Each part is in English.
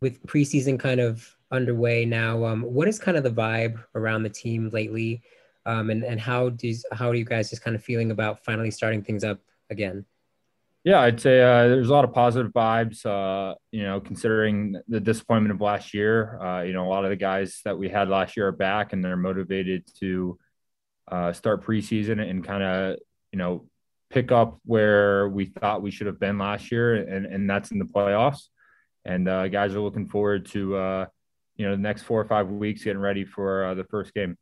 with preseason kind of underway now, um, what is kind of the vibe around the team lately? Um, and, and how does, how are you guys just kind of feeling about finally starting things up again? Yeah, I'd say uh, there's a lot of positive vibes. Uh, you know, considering the disappointment of last year, uh, you know, a lot of the guys that we had last year are back, and they're motivated to uh, start preseason and kind of, you know, pick up where we thought we should have been last year, and and that's in the playoffs. And uh, guys are looking forward to, uh, you know, the next four or five weeks getting ready for the first game.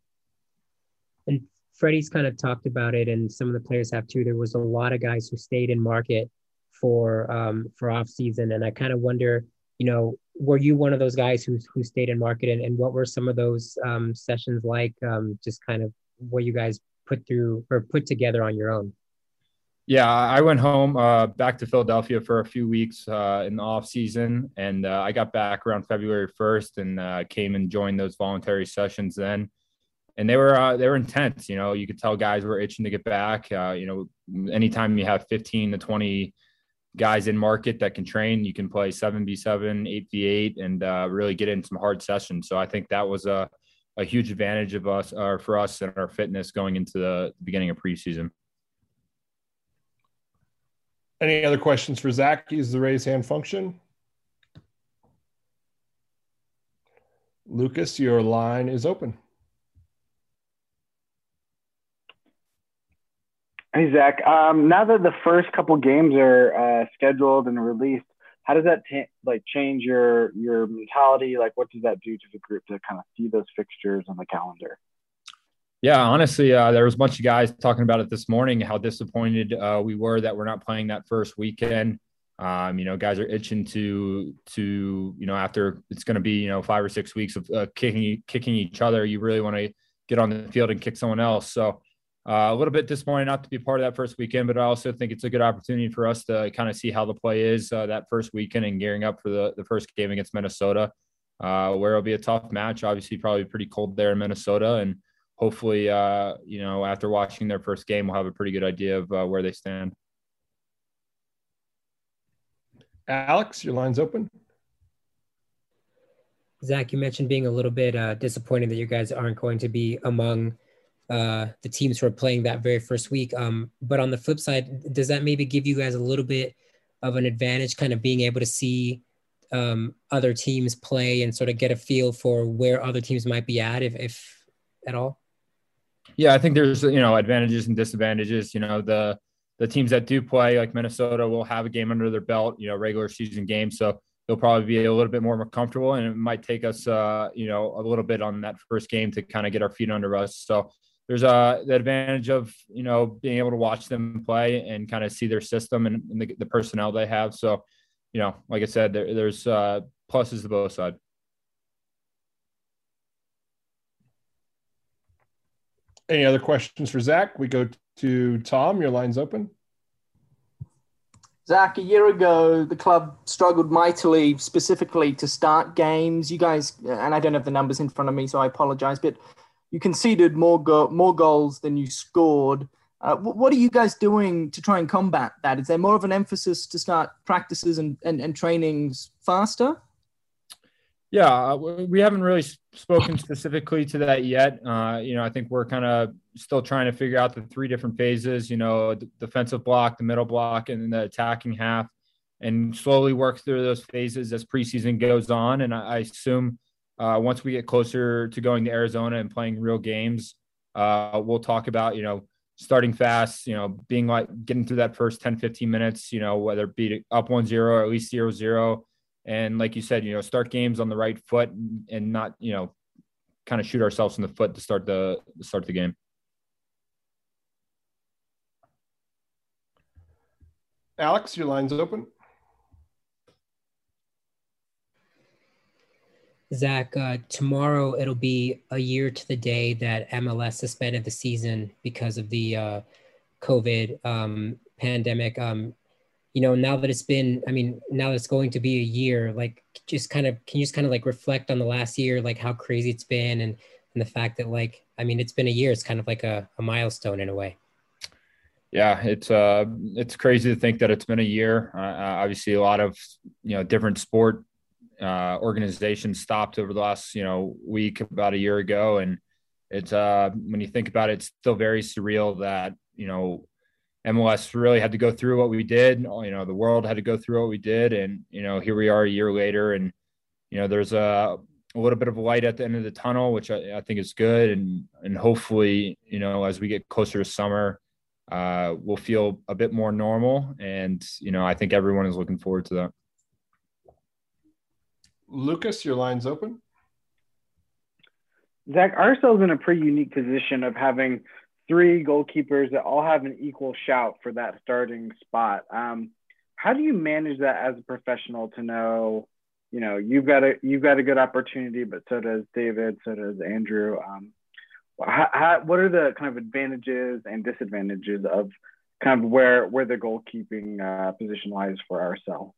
And Freddy's kind of talked about it, and some of the players have too. There was a lot of guys who stayed in market for um, for off season, and I kind of wonder, you know, were you one of those guys who who stayed in market, and, and what were some of those um, sessions like? Um, just kind of what you guys put through or put together on your own. Yeah, I went home uh, back to Philadelphia for a few weeks uh, in the off season, and uh, I got back around February first, and uh, came and joined those voluntary sessions then and they were uh, they were intense. You know, you could tell guys were itching to get back. Uh, you know, anytime you have 15 to 20 guys in market that can train, you can play seven v seven, eight v eight, and really get in some hard sessions. So I think that was a a huge advantage of us or for us and our fitness going into the beginning of preseason. Any other questions for Zac? Use the raise hand function. Lucas, your line is open. Hey Zac, um, now that the first couple games are uh, scheduled and released, how does that like change your your mentality? Like, what does that do to the group to kind of see those fixtures on the calendar? Yeah, honestly, uh, there was a bunch of guys talking about it this morning. How disappointed uh, we were that we're not playing that first weekend. Um, you know, guys are itching to to you know after it's going to be you know five or six weeks of uh, kicking kicking each other. You really want to get on the field and kick someone else. So uh, a little bit disappointed not to be part of that first weekend, but I also think it's a good opportunity for us to kind of see how the play is uh, that first weekend and gearing up for the, the first game against Minnesota, uh, where it'll be a tough match. Obviously, probably pretty cold there in Minnesota. And hopefully, uh, you know, after watching their first game, we'll have a pretty good idea of uh, where they stand. Alex, your line's open. Zac, you mentioned being a little bit uh, disappointed that you guys aren't going to be among uh, the teams who are playing that very first week. Um, but on the flip side, does that maybe give you guys a little bit of an advantage, kind of being able to see um, other teams play and sort of get a feel for where other teams might be at, if, if at all? Yeah, I think there's you know advantages and disadvantages. You know the the teams that do play, like Minnesota, will have a game under their belt. You know, regular season game, so they'll probably be a little bit more comfortable, and it might take us, uh, you know, a little bit on that first game to kind of get our feet under us. So there's a the advantage of you know being able to watch them play and kind of see their system and, and the, the, personnel they have. So, you know, like I said, there, there's uh, pluses to both sides. Any other questions for Zac? We go to Tom. Your line's open. Zac, a year ago, the club struggled mightily, specifically to start games. You guys, and I don't have the numbers in front of me, so I apologize, but you conceded more go- more goals than you scored. Uh, what are you guys doing to try and combat that? Is there more of an emphasis to start practices and, and, and trainings faster? Yeah, uh, we haven't really spoken specifically to that yet. Uh, you know, I think we're kind of still trying to figure out the three different phases. You know, the defensive block, the middle block, and the attacking half, and slowly work through those phases as preseason goes on. And I, assume uh, once we get closer to going to Arizona and playing real games, uh, we'll talk about, you know, starting fast, you know, being like getting through that first 10, 15 minutes, you know, whether it be up 1 0 or at least 0 0. And like you said, you know, start games on the right foot and not, you know, kind of shoot ourselves in the foot to start the start the game. Alex, your line's open. Zac, uh, tomorrow it'll be a year to the day that MLS suspended the season because of the uh, COVID um, pandemic. Um, you know, now that it's been, I mean, now that it's going to be a year, like, just kind of, can you just kind of like reflect on the last year, like how crazy it's been, and and the fact that, like, I mean, it's been a year. It's kind of like a, a milestone in a way. Yeah, it's uh, it's crazy to think that it's been a year. Uh, obviously, a lot of you know different sport uh, organization stopped over the last you know week about a year ago, and it's uh, when you think about it, it's still very surreal that you know MLS really had to go through what we did. You know, the world had to go through what we did, and you know, here we are a year later, and you know, there's a, a little bit of light at the end of the tunnel, which I, I, think is good, and and hopefully, you know, as we get closer to summer, uh, we'll feel a bit more normal, and you know, I think everyone is looking forward to that. Lucas, your line's open. Zac, RSL's in a pretty unique position of having three goalkeepers that all have an equal shout for that starting spot. Um, how do you manage that as a professional to know, you know, you've got a you've got a good opportunity, but so does David, so does Andrew. Um, how, how, what are the kind of advantages and disadvantages of kind of where where the goalkeeping uh, position lies for ourselves?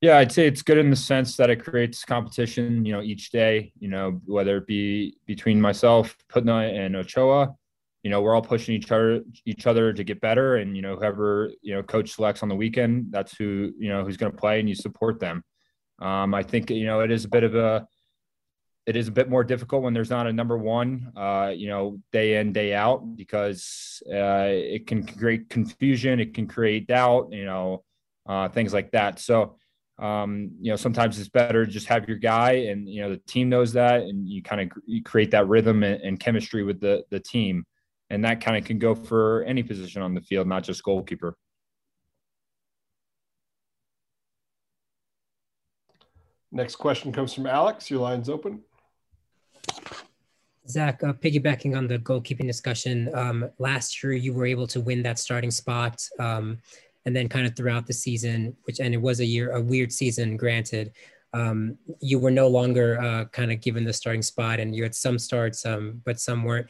Yeah, I'd say it's good in the sense that it creates competition, you know, each day, you know, whether it be between myself, Putna and Ochoa, you know, we're all pushing each other each other to get better. And, you know, whoever, you know, coach selects on the weekend, that's who, you know, who's going to play and you support them. Um, I think, you know, it is a bit of a it is a bit more difficult when there's not a number one, uh, you know, day in, day out, because uh, it can create confusion, it can create doubt, you know, uh, things like that. So um, you know, sometimes it's better to just have your guy, and you know the team knows that, and you kind of create that rhythm and, and, chemistry with the the team, and that kind of can go for any position on the field, not just goalkeeper. Next question comes from Alex. Your line's open. Zac, uh, piggybacking on the goalkeeping discussion, um, last year you were able to win that starting spot. Um, and then kind of throughout the season, which and it was a year a weird season, granted. Um, you were no longer uh, kind of given the starting spot, and you had some starts, um, but some weren't.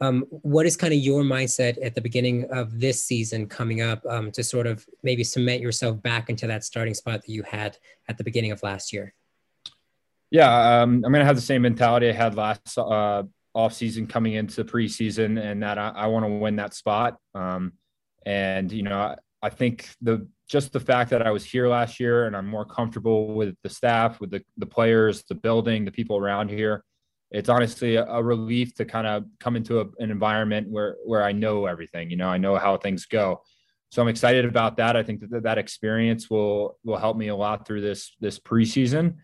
Um, what is kind of your mindset at the beginning of this season coming up um, to sort of maybe cement yourself back into that starting spot that you had at the beginning of last year? Yeah, um, I'm going to have the same mentality I had last uh, off season coming into the preseason, and that I, I want to win that spot. Um, and you know, I think the just the fact that I was here last year and I'm more comfortable with the staff, with the, the players, the building, the people around here. It's honestly a, relief to kind of come into a, an environment where where I know everything. You know, I know how things go. So I'm excited about that. I think that that experience will will help me a lot through this this preseason.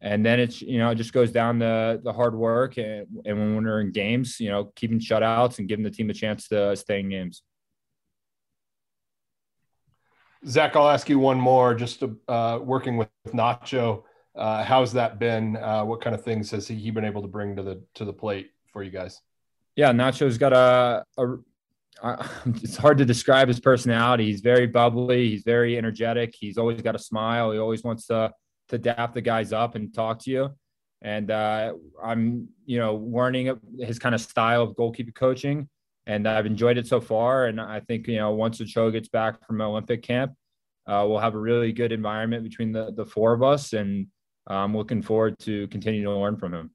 And then it's you know it just goes down the the hard work and, and when we're in games, you know, keeping shutouts and giving the team a chance to stay in games. Zac, I'll ask you one more. Just uh, working with Nacho, uh, how's that been? Uh, what kind of things has he been able to bring to the to the plate for you guys? Yeah, Nacho's got a, a uh, it's hard to describe his personality. He's very bubbly. He's very energetic. He's always got a smile. He always wants to to dap the guys up and talk to you. And uh, I'm, you know, learning his kind of style of goalkeeper coaching and I've enjoyed it so far. And I think you know once Ochoa gets back from Olympic camp, uh, we'll have a really good environment between the the four of us, and I'm looking forward to continuing to learn from him.